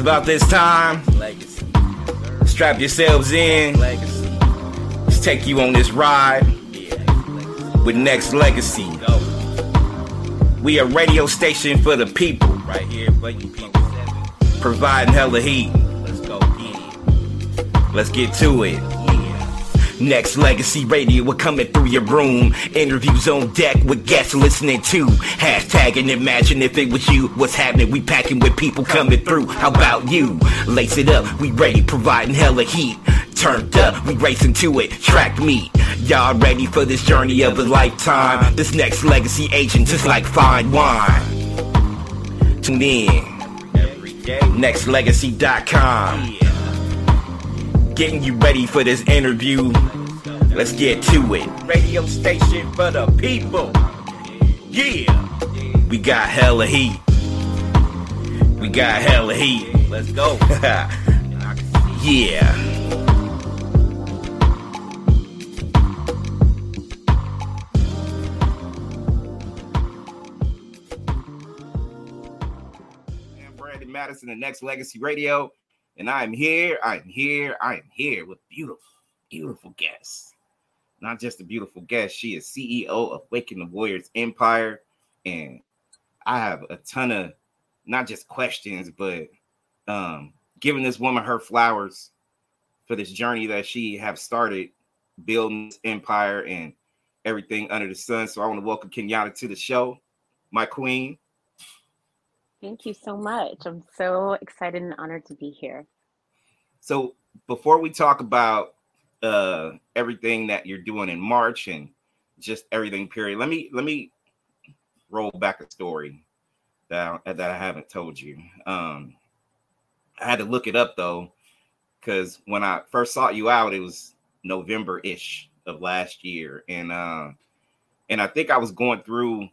about this time. Legacy. Strap yourselves in. Legacy. Let's take you on this ride Yeah. With Nexxlegacy. Go. We a radio station for the people, Right here for you people. Providing hella heat. Let's go. Let's get to it. Nexxlegacy Radio, we're coming through your room. Interviews on deck with guests listening to. Hashtag and imagine if it was you. What's happening? We packing with people coming through. How about you? Lace it up, we ready, providing hella heat. Turned up, we racing to it. Track meet. Y'all ready for this journey of a lifetime? This next legacy agent, just like fine wine. Tune in. Nexxlegacy.com. Getting you ready for this interview. Let's get to it. Radio station for the people. Yeah. We got hella heat. We got hella heat. Let's go. And I can see yeah. I'm Brandon Madison, the Nexxlegacy Radio, and I'm here, I'm here, I am here with beautiful, beautiful guests. Not just a beautiful guest, she is CEO of Waking the Warriors Empire, and I have a ton of not just questions, but um, giving this woman her flowers for this journey that she have started building this empire and everything under the sun. So I want to welcome Kenyata to the show, my queen. Thank you so much. I'm so excited and honored to be here. So before we talk about uh everything that you're doing in March and just everything period, let me let me roll back a story that I, that I haven't told you. Um I had to look it up though cuz when I first sought you out it was November-ish of last year and uh and I think I was going through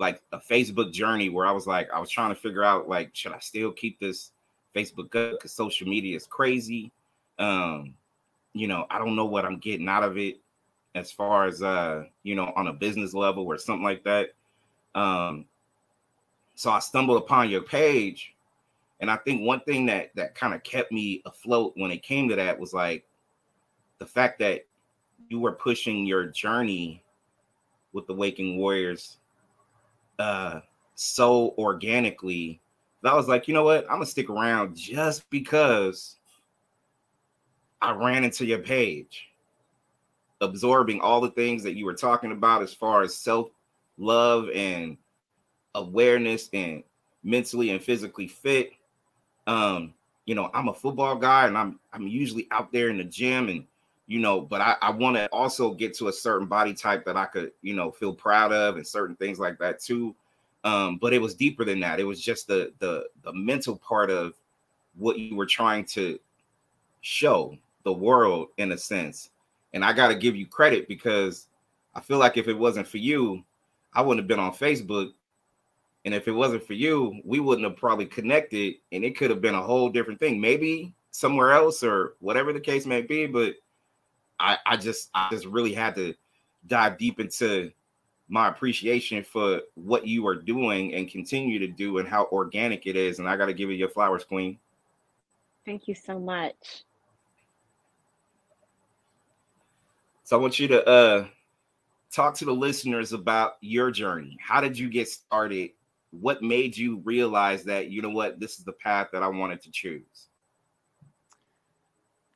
like a Facebook journey where I was like, I was trying to figure out like, should I still keep this Facebook up because social media is crazy? Um, you know, I don't know what I'm getting out of it as far as uh, you know, on a business level or something like that. Um, so I stumbled upon your page, and I think one thing that that kind of kept me afloat when it came to that was like the fact that you were pushing your journey with the Waking Warriors uh so organically that I was like, you know what? I'm gonna stick around just because I ran into your page, absorbing all the things that you were talking about as far as self-love and awareness and mentally and physically fit. Um, you know, I'm a football guy and I'm I'm usually out there in the gym and you know, but I, I want to also get to a certain body type that I could, you know, feel proud of and certain things like that too. Um, but it was deeper than that. It was just the the the mental part of what you were trying to show the world in a sense. And I got to give you credit because I feel like if it wasn't for you, I wouldn't have been on Facebook. And if it wasn't for you, we wouldn't have probably connected and it could have been a whole different thing. Maybe somewhere else or whatever the case may be, but I, I just I just really had to dive deep into my appreciation for what you are doing and continue to do and how organic it is. And I got to give you your flowers, Queen. Thank you so much. So I want you to uh talk to the listeners about your journey. How did you get started? What made you realize that you know what this is the path that I wanted to choose?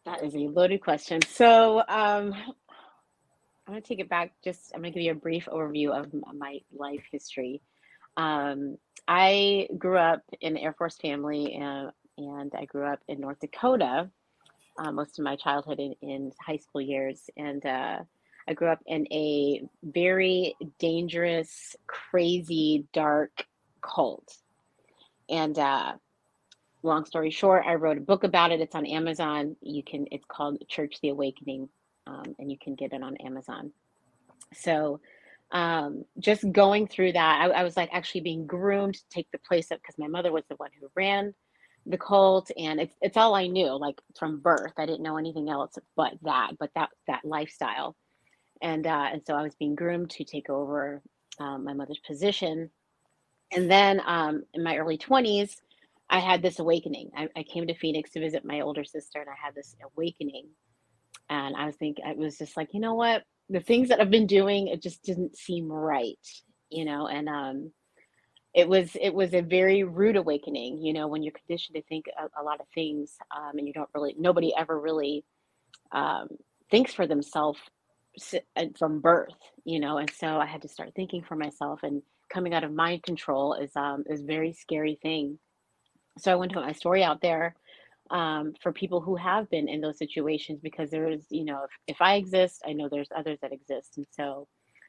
That is a loaded question. So, um, I'm going to take it back. Just, I'm going to give you a brief overview of my life history. Um, I grew up in an Air Force family, and, and I grew up in North Dakota uh, most of my childhood in, in high school years. And uh, I grew up in a very dangerous, crazy, dark cult. And uh, long story short, I wrote a book about it. It's on Amazon. You can. It's called Church the Awakening, um, and you can get it on Amazon. So, um, just going through that, I, I was like actually being groomed to take the place of because my mother was the one who ran the cult, and it's it's all I knew, like from birth. I didn't know anything else but that, but that that lifestyle, and uh, and so I was being groomed to take over um, my mother's position, and then um, in my early twenties. I had this awakening. I, I came to Phoenix to visit my older sister, and I had this awakening. And I was thinking, I was just like, you know what? The things that I've been doing, it just didn't seem right, you know. And um, it was it was a very rude awakening, you know, when you're conditioned to think a, a lot of things, um, and you don't really, nobody ever really um, thinks for themselves uh, from birth, you know. And so I had to start thinking for myself, and coming out of mind control is um, is very scary thing so I want to put my story out there um, for people who have been in those situations because there's, you know, if, if I exist, I know there's others that exist. And so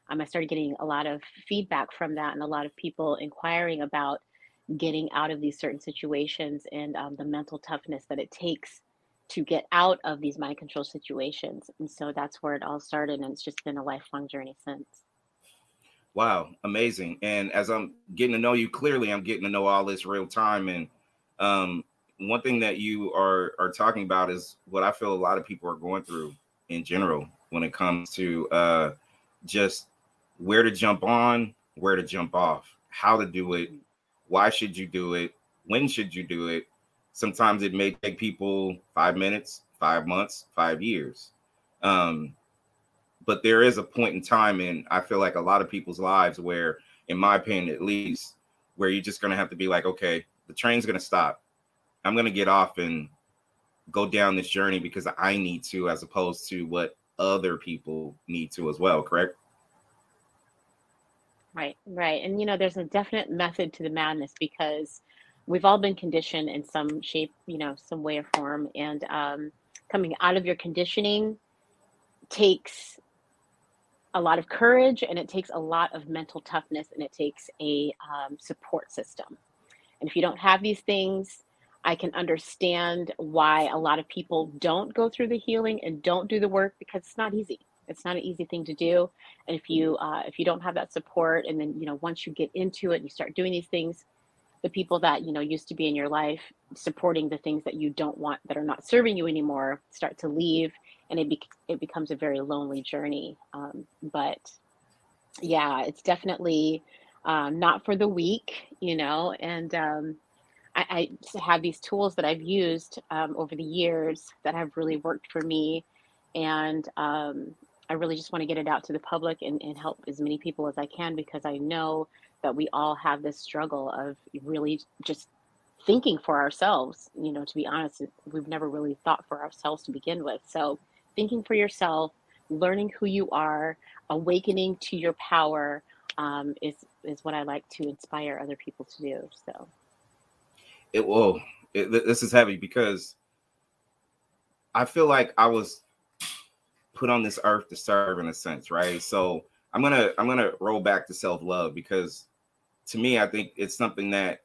um, I started getting a lot of feedback from that and a lot of people inquiring about getting out of these certain situations and um, the mental toughness that it takes to get out of these mind control situations. And so that's where it all started. And it's just been a lifelong journey since. Wow, amazing. And as I'm getting to know you clearly, I'm getting to know all this real time. And um, one thing that you are are talking about is what I feel a lot of people are going through in general when it comes to uh, just where to jump on, where to jump off, how to do it, why should you do it, when should you do it. Sometimes it may take people five minutes, five months, five years. Um, but there is a point in time and I feel like a lot of people's lives where, in my opinion at least, where you're just gonna have to be like, okay, the train's going to stop. I'm going to get off and go down this journey because I need to, as opposed to what other people need to as well. Correct? Right, right. And, you know, there's a definite method to the madness because we've all been conditioned in some shape, you know, some way or form. And um, coming out of your conditioning takes a lot of courage and it takes a lot of mental toughness and it takes a um, support system. And if you don't have these things, I can understand why a lot of people don't go through the healing and don't do the work because it's not easy. It's not an easy thing to do. And if you uh, if you don't have that support, and then you know once you get into it, and you start doing these things. The people that you know used to be in your life, supporting the things that you don't want that are not serving you anymore, start to leave, and it be- it becomes a very lonely journey. Um, but yeah, it's definitely um, not for the weak, you know, and um, I, I, have these tools that I've used um, over the years that have really worked for me. And um, I really just want to get it out to the public and, and help as many people as I can because I know that we all have this struggle of really just thinking for ourselves. You know, to be honest, we've never really thought for ourselves to begin with. So, thinking for yourself, learning who you are, awakening to your power um, is is what I like to inspire other people to do. So it will. It, this is heavy because I feel like I was put on this earth to serve in a sense, right? So I'm gonna I'm gonna roll back to self love because to me I think it's something that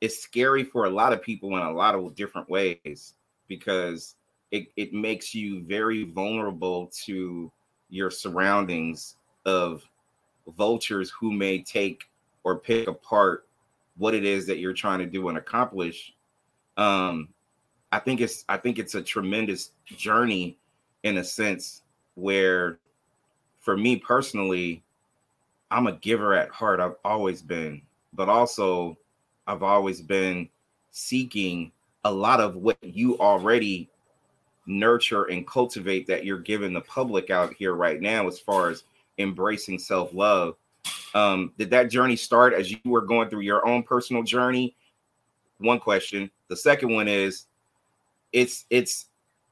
is scary for a lot of people in a lot of different ways because it, it makes you very vulnerable to your surroundings of vultures who may take or pick apart what it is that you're trying to do and accomplish um i think it's i think it's a tremendous journey in a sense where for me personally i'm a giver at heart. I've always been but also i've always been seeking a lot of what you already nurture and cultivate that you're giving the public out here right now as far as embracing self love. Um, did that journey start as you were going through your own personal journey? One question. The second one is, it's it's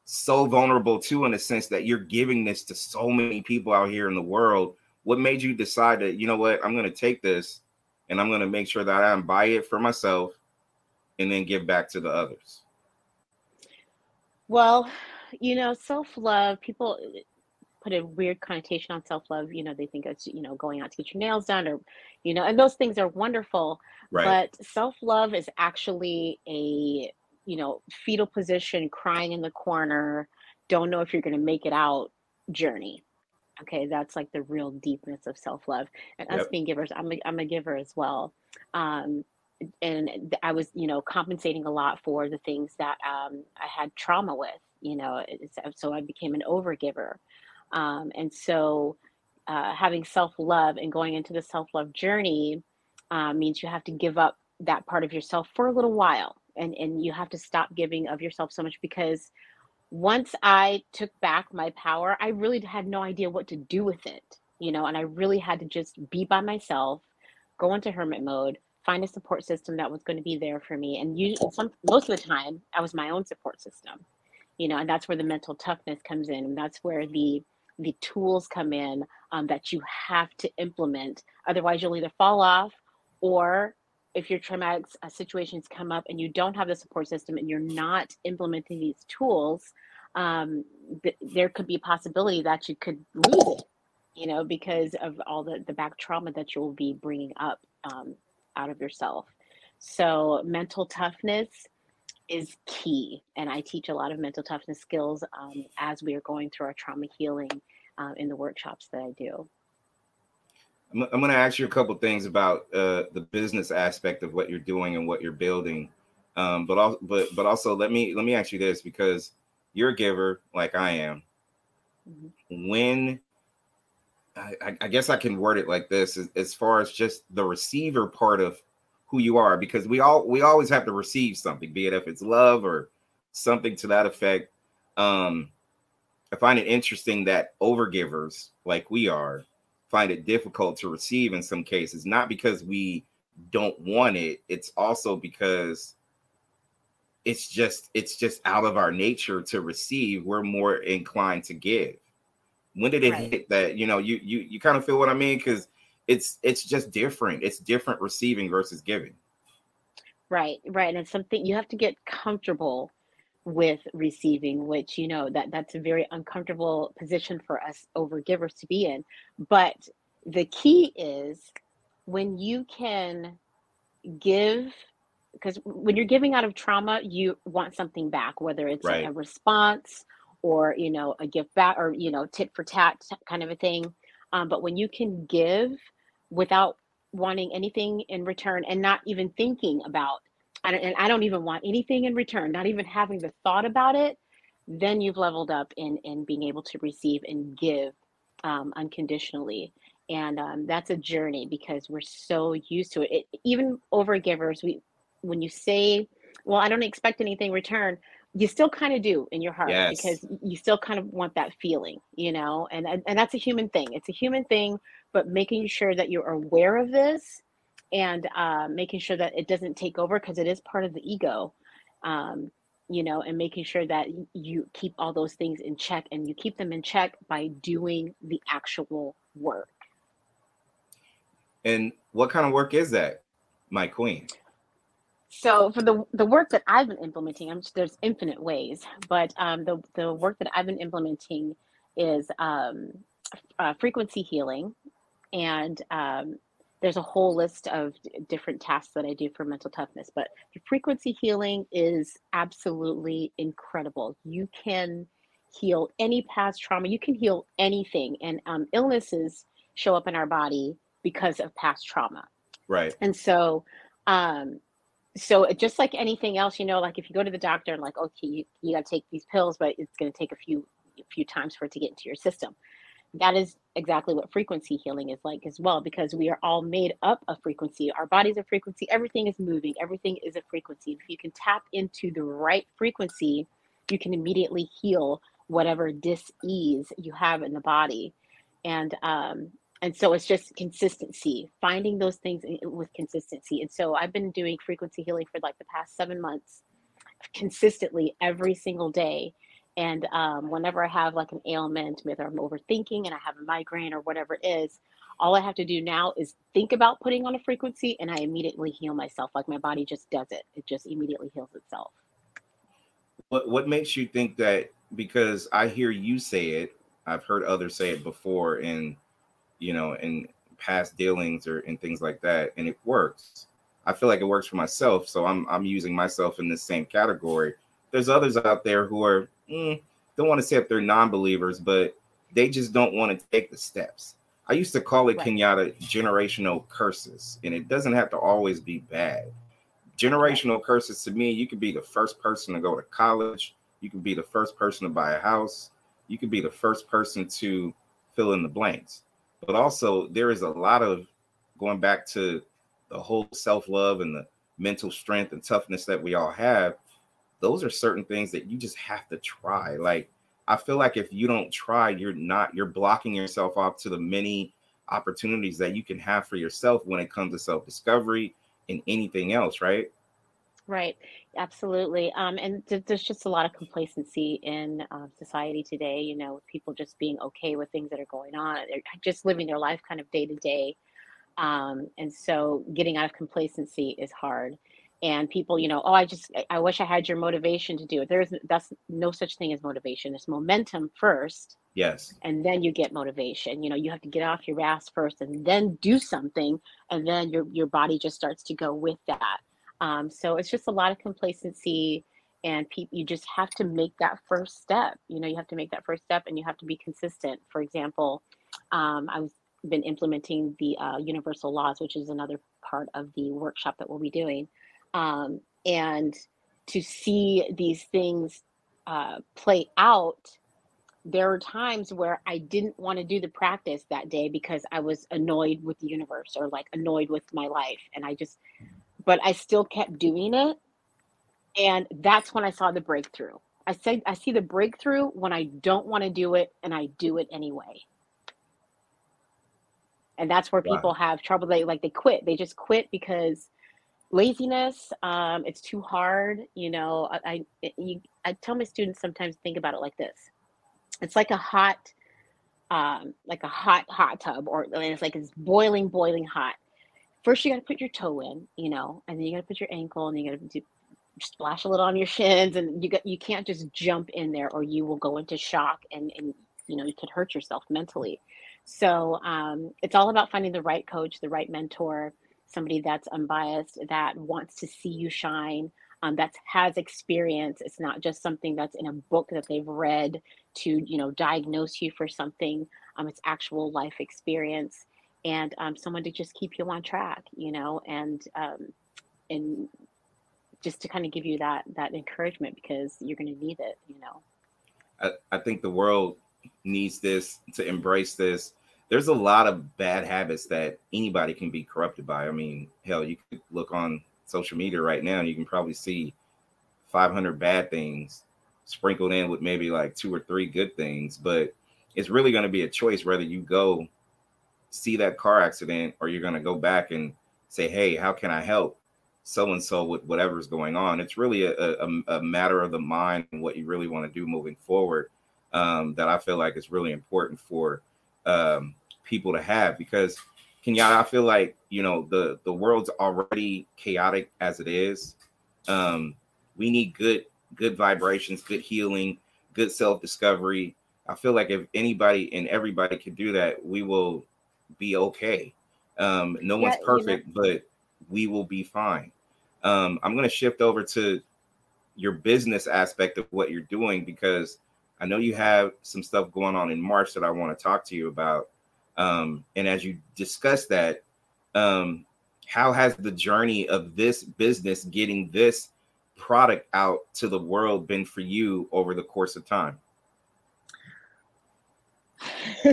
so vulnerable too, in a sense that you're giving this to so many people out here in the world. What made you decide that you know what I'm going to take this and I'm going to make sure that I buy it for myself and then give back to the others? Well, you know, self love. People put a weird connotation on self love. You know, they think it's, you know, going out to get your nails done or, you know, and those things are wonderful. Right. But self love is actually a, you know, fetal position, crying in the corner, don't know if you're going to make it out journey. Okay. That's like the real deepness of self love. And yep. us being givers, I'm a, I'm a giver as well. Um, and I was, you know, compensating a lot for the things that um, I had trauma with, you know, so I became an overgiver. Um, and so uh, having self love and going into the self love journey uh, means you have to give up that part of yourself for a little while and and you have to stop giving of yourself so much because once i took back my power i really had no idea what to do with it you know and i really had to just be by myself go into hermit mode find a support system that was going to be there for me and use some most of the time i was my own support system you know and that's where the mental toughness comes in and that's where the the tools come in um, that you have to implement. Otherwise you'll either fall off or if your traumatic uh, situations come up and you don't have the support system and you're not implementing these tools um, th- there could be a possibility that you could lose it you know because of all the the back trauma that you'll be bringing up um, out of yourself. So mental toughness is key and i teach a lot of mental toughness skills um, as we are going through our trauma healing uh, in the workshops that i do I'm, I'm going to ask you a couple things about uh, the business aspect of what you're doing and what you're building. Um, but also, but but also, let me let me ask you this because you're a giver, like I am. Mm-hmm. When I, I, guess I can word it like this: as, as far as just the receiver part of who you are, because we all we always have to receive something, be it if it's love or something to that effect. Um, I find it interesting that overgivers like we are find it difficult to receive in some cases, not because we don't want it, it's also because it's just it's just out of our nature to receive. We're more inclined to give. When did it right. hit that you know you you you kind of feel what I mean? Because it's it's just different. It's different receiving versus giving. Right, right. And it's something you have to get comfortable with receiving which you know that that's a very uncomfortable position for us over givers to be in but the key is when you can give because when you're giving out of trauma you want something back whether it's right. a response or you know a gift back or you know tit for tat kind of a thing um, but when you can give without wanting anything in return and not even thinking about and I don't even want anything in return, not even having the thought about it, then you've leveled up in in being able to receive and give um, unconditionally. And um, that's a journey because we're so used to it. it. Even over givers, we when you say, "Well, I don't expect anything in return," you still kind of do in your heart yes. because you still kind of want that feeling, you know. And and that's a human thing. It's a human thing, but making sure that you're aware of this and uh, making sure that it doesn't take over because it is part of the ego um, you know and making sure that you keep all those things in check and you keep them in check by doing the actual work. And what kind of work is that my queen? So for the the work that I've been implementing, I'm just, there's infinite ways, but um, the the work that I've been implementing is um, uh, frequency healing, and um, there's a whole list of different tasks that I do for mental toughness, but the frequency healing is absolutely incredible. You can heal any past trauma, you can heal anything, and um, illnesses show up in our body because of past trauma. Right. And so, um, so just like anything else, you know, like if you go to the doctor and like, okay, you, you got to take these pills, but it's going to take a few a few times for it to get into your system that is exactly what frequency healing is like as well because we are all made up of frequency. Our bodies are frequency. Everything is moving. Everything is a frequency. If you can tap into the right frequency you can immediately heal whatever dis-ease you have in the body. And um and so it's just consistency finding those things with consistency. And so i've been doing frequency healing for like the past seven months consistently every single day and um, whenever I have like an ailment, whether I'm overthinking and I have a migraine or whatever it is, all I have to do now is think about putting on a frequency and I immediately heal myself. Like my body just does it, it just immediately heals itself. What, what makes you think that? Because I hear you say it, I've heard others say it before in, you know, in past dealings or in things like that, and it works. I feel like it works for myself, so I'm I'm using myself in the same category. There's others out there who are mm, don't want to say if they're non-believers, but they just don't want to take the steps. I used to call it right. Kenyata generational curses, and it doesn't have to always be bad. Generational curses to me, you could be the first person to go to college, you could be the first person to buy a house, you could be the first person to fill in the blanks. But also, there is a lot of going back to the whole self love and the mental strength and toughness that we all have, those are certain things that you just have to try. Like I feel like if you don't try, you're not you're blocking yourself off to the many opportunities that you can have for yourself when it comes to self-discovery and anything else, right? Right, absolutely. Um, and th- there's just a lot of complacency in uh, society today, you know, with people just being okay with things that are going on. They're just living their life kind of day to day. Um, and so getting out of complacency is hard. And people, you know, oh, I just, I wish I had your motivation to do it. There's, that's no such thing as motivation. It's momentum first. Yes. And then you get motivation. You know, you have to get off your ass first and then do something. And then your, your body just starts to go with that. Um, so it's just a lot of complacency and people you just have to make that first step you know you have to make that first step and you have to be consistent for example um, i've been implementing the uh, universal laws which is another part of the workshop that we'll be doing um, and to see these things uh, play out there are times where i didn't want to do the practice that day because i was annoyed with the universe or like annoyed with my life and i just but I still kept doing it. And that's when I saw the breakthrough. I said I see the breakthrough when I don't want to do it and I do it anyway. And that's where people wow. have trouble. They like they quit. They just quit because laziness. Um, it's too hard. You know, I I, you, I tell my students sometimes think about it like this. It's like a hot, um, like a hot hot tub, or it's like it's boiling, boiling hot first you got to put your toe in, you know, and then you got to put your ankle and you got to splash a little on your shins and you got you can't just jump in there or you will go into shock and and you know you could hurt yourself mentally so um, it's all about finding the right coach the right mentor somebody that's unbiased that wants to see you shine um, that has experience it's not just something that's in a book that they've read to you know diagnose you for something um, it's actual life experience and um, someone to just keep you on track, you know, and um, and just to kind of give you that that encouragement because you're going to need it, you know. I, I think the world needs this to embrace this. There's a lot of bad habits that anybody can be corrupted by. I mean, hell, you could look on social media right now and you can probably see 500 bad things sprinkled in with maybe like two or three good things, but it's really going to be a choice whether you go see that car accident or you're going to go back and say hey how can i help so and so with whatever's going on it's really a, a, a, matter of the mind and what you really want to do moving forward um, that i feel like is really important for um, people to have because Kenyata i feel like you know the the world's already chaotic as it is um, we need good good vibrations good healing good self-discovery i feel like if anybody and everybody can do that we will be okay. Um, no yeah, one's perfect, you know. but we will be fine. Um, I'm going to shift over to your business aspect of what you're doing because I know you have some stuff going on in March that I want to talk to you about. Um, and as you discuss that, um, how has the journey of this business getting this product out to the world been for you over the course of time?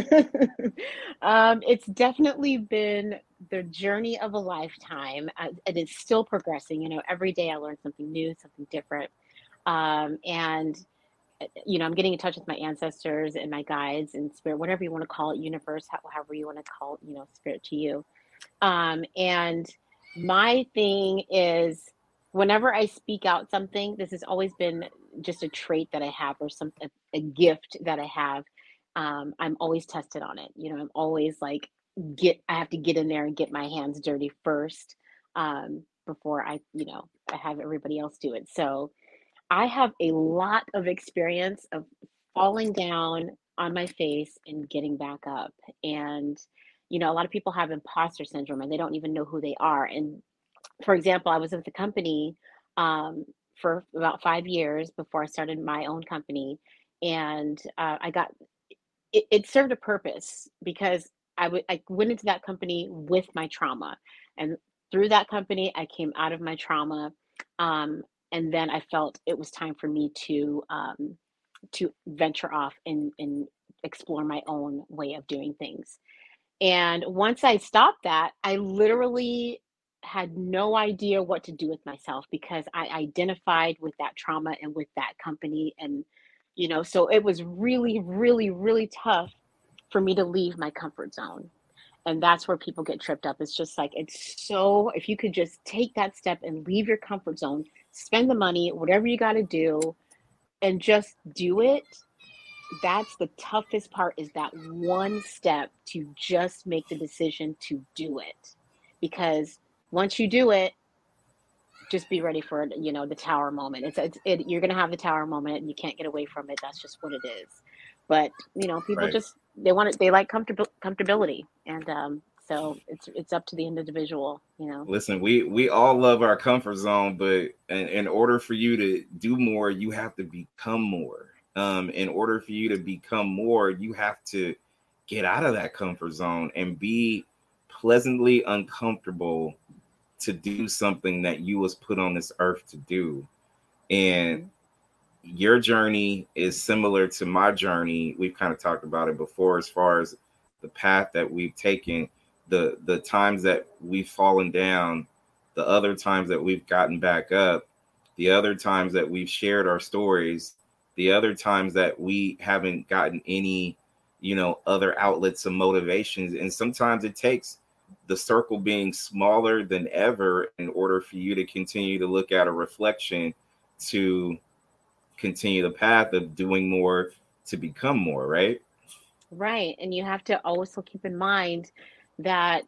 um, it's definitely been the journey of a lifetime. Uh, it is still progressing. You know, every day I learn something new, something different. Um, and, you know, I'm getting in touch with my ancestors and my guides and spirit, whatever you want to call it, universe, however you want to call it, you know, spirit to you. Um, and my thing is, whenever I speak out something, this has always been just a trait that I have or some a, a gift that I have um, I'm always tested on it. You know, I'm always like, get, I have to get in there and get my hands dirty first um, before I, you know, I have everybody else do it. So I have a lot of experience of falling down on my face and getting back up. And, you know, a lot of people have imposter syndrome and they don't even know who they are. And for example, I was with the company um, for about five years before I started my own company. And uh, I got it, it served a purpose because I, w- I went into that company with my trauma and through that company i came out of my trauma um, and then i felt it was time for me to um, to venture off and, and explore my own way of doing things and once i stopped that i literally had no idea what to do with myself because I identified with that trauma and with that company. And, you know, so it was really, really, really tough for me to leave my comfort zone. And that's where people get tripped up. It's just like, it's so, if you could just take that step and leave your comfort zone, spend the money, whatever you got to do, and just do it. That's the toughest part is that one step to just make the decision to do it. Because once you do it, just be ready for you know the tower moment. It's, it's it, you're gonna have the tower moment, and you can't get away from it. That's just what it is. But you know, people right. just they want it. They like comfortable comfortability, and um, so it's it's up to the individual. You know. Listen, we we all love our comfort zone, but in, in order for you to do more, you have to become more. Um, in order for you to become more, you have to get out of that comfort zone and be pleasantly uncomfortable to do something that you was put on this earth to do and your journey is similar to my journey we've kind of talked about it before as far as the path that we've taken the the times that we've fallen down the other times that we've gotten back up the other times that we've shared our stories the other times that we haven't gotten any you know other outlets of motivations and sometimes it takes the circle being smaller than ever in order for you to continue to look at a reflection to continue the path of doing more to become more, right? Right. And you have to also keep in mind that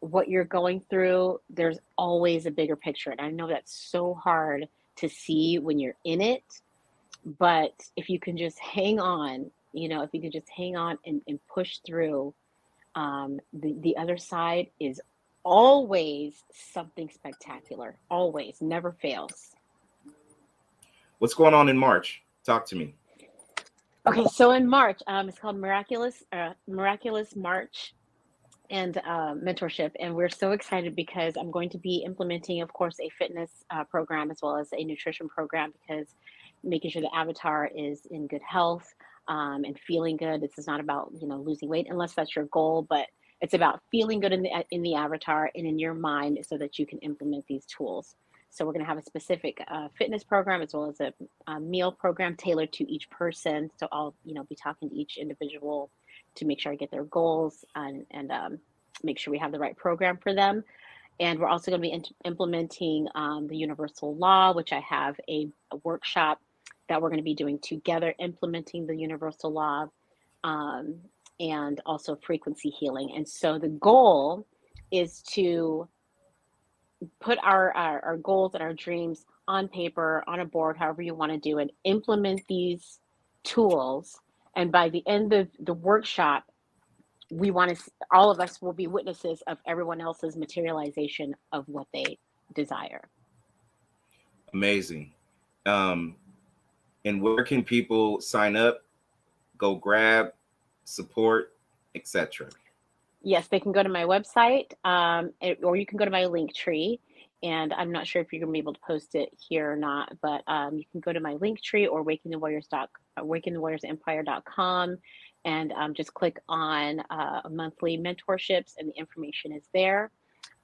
what you're going through, there's always a bigger picture. And I know that's so hard to see when you're in it. But if you can just hang on, you know, if you can just hang on and, and push through, um, the, the other side is always something spectacular, always, never fails. What's going on in March? Talk to me. Okay, so in March, um, it's called Miraculous uh, Miraculous March and uh, mentorship, and we're so excited because I'm going to be implementing, of course, a fitness uh, program as well as a nutrition program because making sure the avatar is in good health, um, and feeling good. This is not about you know losing weight unless that's your goal, but it's about feeling good in the in the avatar and in your mind so that you can implement these tools. So we're going to have a specific uh, fitness program as well as a, a, meal program tailored to each person. So I'll you know be talking to each individual to make sure I get their goals and and um, make sure we have the right program for them. And we're also going to be in- implementing um, the universal law, which I have a, a workshop that we're going to be doing together, implementing the universal law um, and also frequency healing. And so the goal is to put our, our, our goals and our dreams on paper, on a board, however you want to do it, implement these tools. And by the end of the workshop, we want to, all of us will be witnesses of everyone else's materialization of what they desire. Amazing. Um, and where can people sign up, go grab, support, etc.? Yes, they can go to my website, um, or you can go to my link tree. And I'm not sure if you're gonna be able to post it here or not, but um, you can go to my link tree or wakingthewarriors.com, wakingthewarriorsempire.com, and um, just click on uh, monthly mentorships, and the information is there.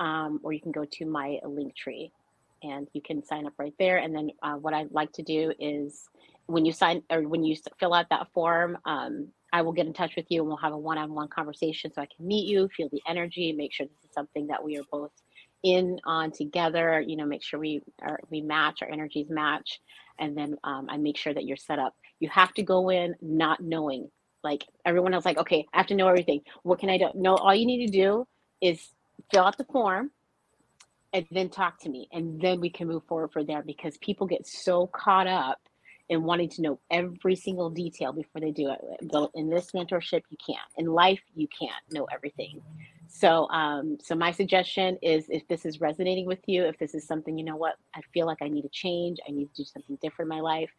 Um, or you can go to my link tree and you can sign up right there. And then uh, what I'd like to do is when you sign or when you fill out that form, um, I will get in touch with you and we'll have a one-on-one conversation so I can meet you, feel the energy, make sure this is something that we are both in on together. You know, make sure we are we match, our energies match, and then um, I make sure that you're set up. You have to go in not knowing. Like everyone else, like okay, I have to know everything. What can I do? No, all you need to do is fill out the form and then talk to me and then we can move forward from there because people get so caught up in wanting to know every single detail before they do it but in this mentorship you can't in life you can't know everything so um so my suggestion is if this is resonating with you if this is something you know what i feel like i need to change i need to do something different in my life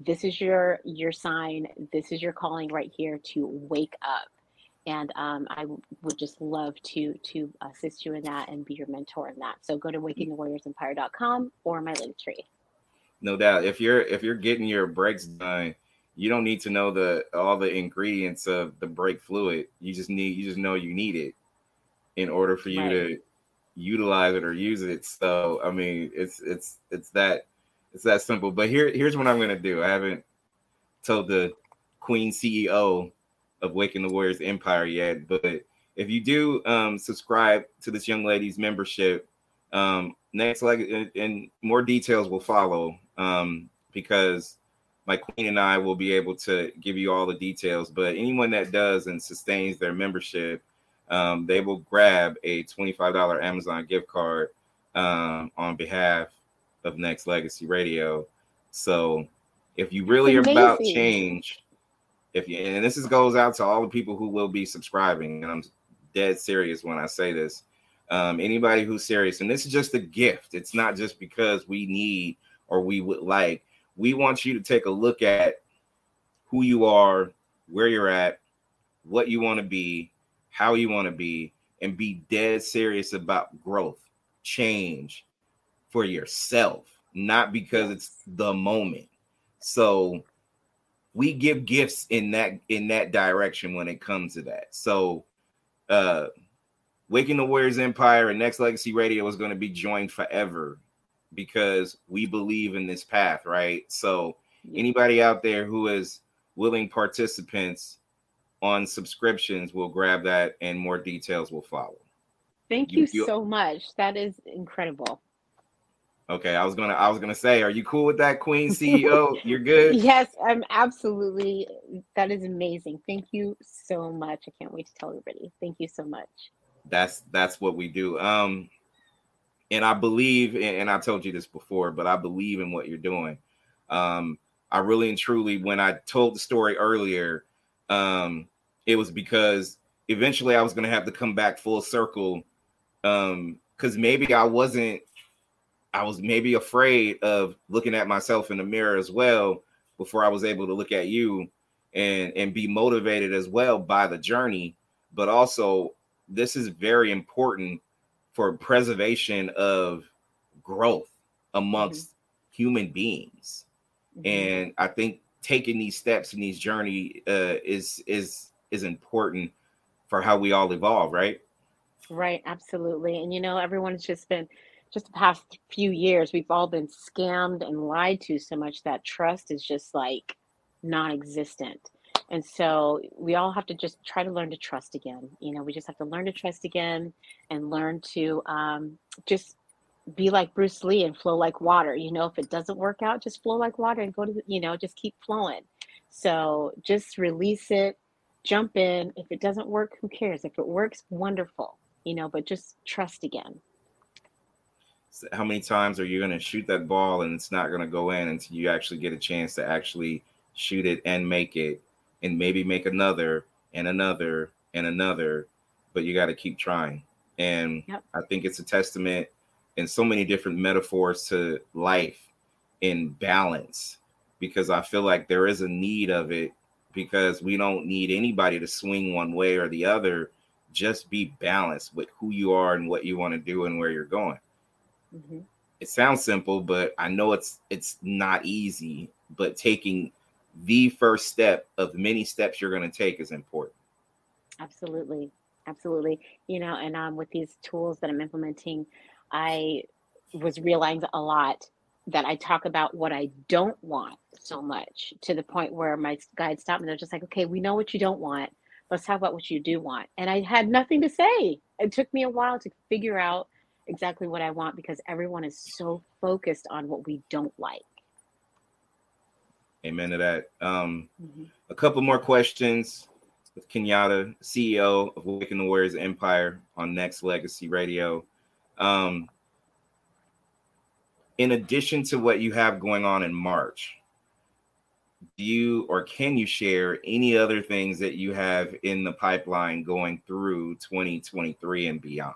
this is your your sign this is your calling right here to wake up and um, I w- would just love to to assist you in that and be your mentor in that. So go to wakingthewarriorsempire.com or my link tree. No doubt. If you're if you're getting your breaks done, you don't need to know the all the ingredients of the brake fluid. You just need you just know you need it in order for you right. to utilize it or use it. So I mean, it's it's it's that it's that simple. But here here's what I'm gonna do. I haven't told the Queen CEO of Waking the Warriors Empire yet, but if you do um, subscribe to this young lady's membership, um, next like and, and more details will follow um, because my queen and I will be able to give you all the details. But anyone that does and sustains their membership, um, they will grab a $25 Amazon gift card um, on behalf of Nexxlegacy Radio. So if you really are about change, if you and this is goes out to all the people who will be subscribing, and I'm dead serious when I say this. Um, anybody who's serious, and this is just a gift. It's not just because we need or we would like we want you to take a look at who you are, where you're at, what you want to be, how you want to be, and be dead serious about growth, change for yourself, not because it's the moment. So we give gifts in that in that direction when it comes to that. So uh Waking the Warriors Empire and Nexxlegacy Radio is going to be joined forever because we believe in this path, right? So anybody out there who is willing participants on subscriptions will grab that and more details will follow. Thank you, you so much. That is incredible. Okay, I was gonna I was gonna say, are you cool with that, Queen CEO? You're good. yes, I'm absolutely. That is amazing. Thank you so much. I can't wait to tell everybody. Thank you so much. That's that's what we do. Um, and I believe, and I told you this before, but I believe in what you're doing. Um, I really and truly, when I told the story earlier, um, it was because eventually I was to have to come back full circle. Um, because maybe I wasn't, I was maybe afraid of looking at myself in the mirror as well before I was able to look at you and and be motivated as well by the journey. But also, this is very important for preservation of growth amongst mm-hmm. human beings. Mm-hmm. And I think taking these steps in these journey uh, is is is important for how we all evolve, right? Right, absolutely. And you know, everyone's just been just the past few years, we've all been scammed and lied to so much that trust is just like non-existent. And so we all have to just try to learn to trust again. You know, we just have to learn to trust again and learn to um, just be like Bruce Lee and flow like water. You know, if it doesn't work out, just flow like water and go to, the, you know, just keep flowing. So just release it, jump in. If it doesn't work, who cares? If it works, wonderful, you know, but just trust again. How many times are you going to shoot that ball and it's not going to go in until you actually get a chance to actually shoot it and make it and maybe make another and another and another, but you got to keep trying. And yep. I think it's a testament in so many different metaphors to life in balance because I feel like there is a need of it because we don't need anybody to swing one way or the other. Just be balanced with who you are and what you want to do and where you're going. Mm-hmm. It sounds simple, but I know it's it's not easy. But taking the first step of many steps you're going to take is important. Absolutely. Absolutely. You know, and um, with these tools that I'm implementing, I was realizing a lot that I talk about what I don't want so much to the point where my guide stopped me. They're just like, okay, we know what you don't want. Let's talk about what you do want. And I had nothing to say. It took me a while to figure out exactly what I want because everyone is so focused on what we don't like. Amen to that. Um, mm-hmm. A couple more questions with Kenyata, CEO of Waking the Warriors Empire on Nexxlegacy Radio. Um, in addition to what you have going on in March, do you or can you share any other things that you have in the pipeline going through 2023 and beyond?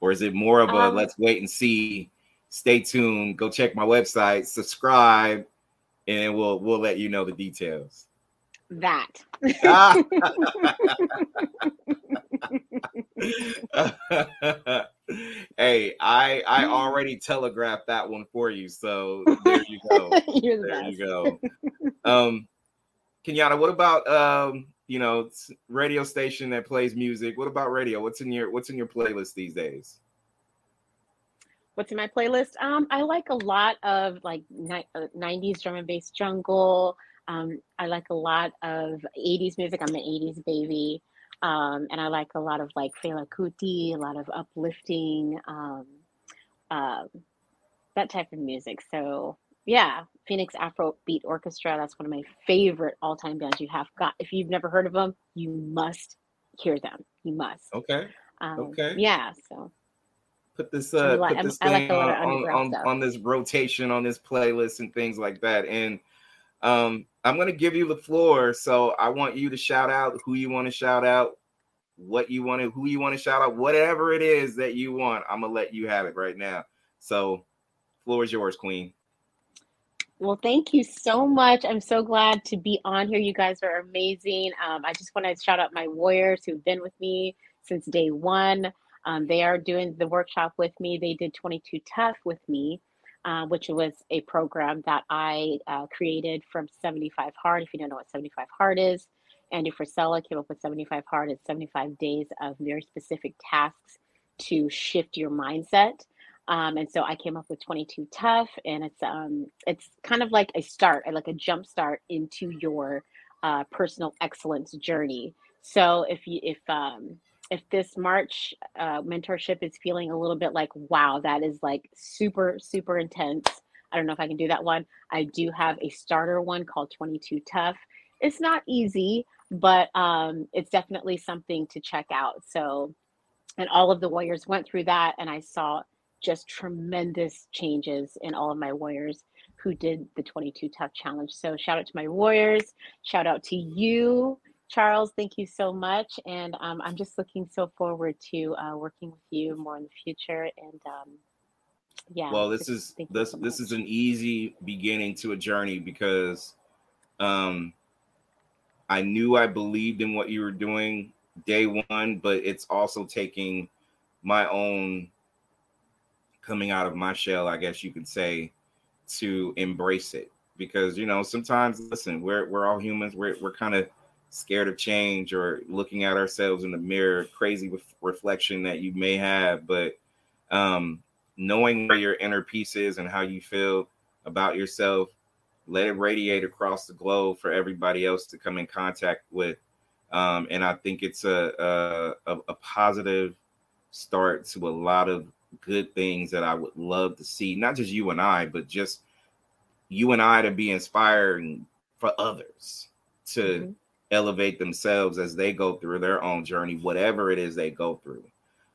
Or is it more of a um, let's wait and see, stay tuned, go check my website, subscribe, and we'll we'll let you know the details. That. hey, I I already telegraphed that one for you, so there you go. There best. you go. Um, Kenyata, what about um, you know, radio station that plays music? What about radio? What's in your What's in your playlist these days? what's in my playlist? Um, I like a lot of like ni- uh, 90s drum and bass jungle. Um, I like a lot of 80s music. I'm an 80s baby. Um, and I like a lot of like Fela Kuti, a lot of uplifting, um, uh, that type of music. So yeah, Phoenix Afro Beat Orchestra. That's one of my favorite all-time bands. You have got if you've never heard of them, you must hear them. You must. Okay. Um, Okay. Yeah. So Put this uh like- put this like thing a on, on, on, on this rotation on this playlist and things like that. And um I'm gonna give you the floor. So I want you to shout out who you want to shout out, what you want to who you want to shout out, whatever it is that you want. I'm gonna let you have it right now. So floor is yours, Queen. Well, thank you so much. I'm so glad to be on here. You guys are amazing. Um, I just want to shout out my warriors who've been with me since day one. Um, they are doing the workshop with me. They did 22 Tough with me, uh, which was a program that I uh, created from 75 Hard. If you don't know what 75 Hard is, Andy Frisella came up with 75 Hard. It's 75 days of very specific tasks to shift your mindset. Um, and so I came up with 22 Tough, and it's um, it's kind of like a start, like a jump start into your uh, personal excellence journey. So if you if um, if this March uh, mentorship is feeling a little bit like wow, that is like super super intense. I don't know if I can do that one. I do have a starter one called 22 Tough. It's not easy, but um, it's definitely something to check out. So, and all of the warriors went through that, and I saw just tremendous changes in all of my warriors who did the 22 tough challenge. So shout out to my warriors. Shout out to you, Charles. Thank you so much. And um, I'm just looking so forward to uh, working with you more in the future. And um, yeah. well this is this so this is an easy beginning to a journey because um i knew i believed in what you were doing day one but it's also taking my own coming out of my shell i guess you could say to embrace it. Because you know sometimes listen we're we're all humans. We're, we're kind of scared of change or looking at ourselves in the mirror crazy ref- reflection that you may have. But um knowing where your inner peace is and how you feel about yourself let it radiate across the globe for everybody else to come in contact with. Um, and i think it's a, a a positive start to a lot of good things that i would love to see not just you and i but just you and i to be inspiring for others to Mhm. elevate themselves as they go through their own journey whatever it is they go through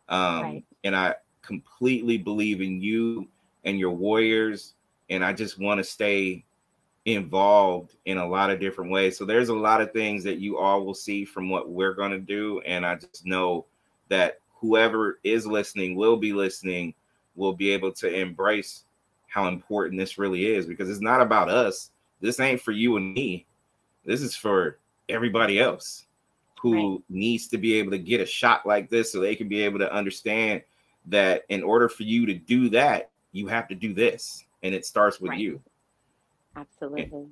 um, Right. and i completely believe in you and your warriors and i just want to stay involved in a lot of different ways so there's a lot of things that you all will see from what we're going to do and i just know that whoever is listening will be listening will be able to embrace how important this really is because it's not about us this ain't for you and me this is for everybody else who Right. needs to be able to get a shot like this so they can be able to understand that in order for you to do that, you have to do this, and it starts with Right. you. Absolutely.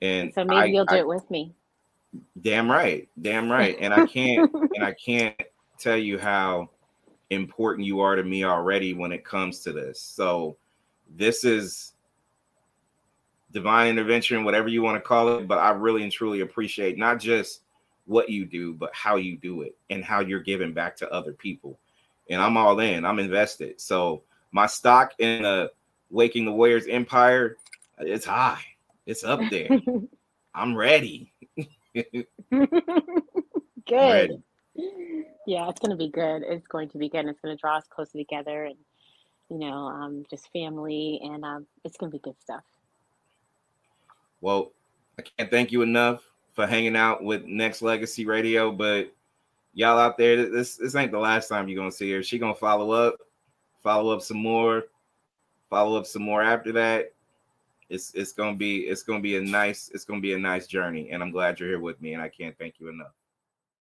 And so maybe I- you'll do I- it with me. damn right, damn right. And I can't, and I can't tell you how important you are to me already when it comes to this. So this is divine intervention, whatever you want to call it. But I really and truly appreciate not just what you do, but how you do it and how you're giving back to other people. And I'm all in. I'm invested. So my stock in the Waking the Warriors Empire, it's high. It's up there. I'm ready. good. ready. Yeah, it's going to be good. It's going to be good. It's going to draw us closer together and, you know, um, just family. And um, it's going to be good stuff. Well, I can't thank you enough for hanging out with Nexxlegacy Radio. But y'all out there, this this ain't the last time you're gonna see her. She gonna follow up, follow up some more, follow up some more after that. It's it's gonna be it's gonna be a nice it's gonna be a nice journey, and I'm glad you're here with me, and I can't thank you enough.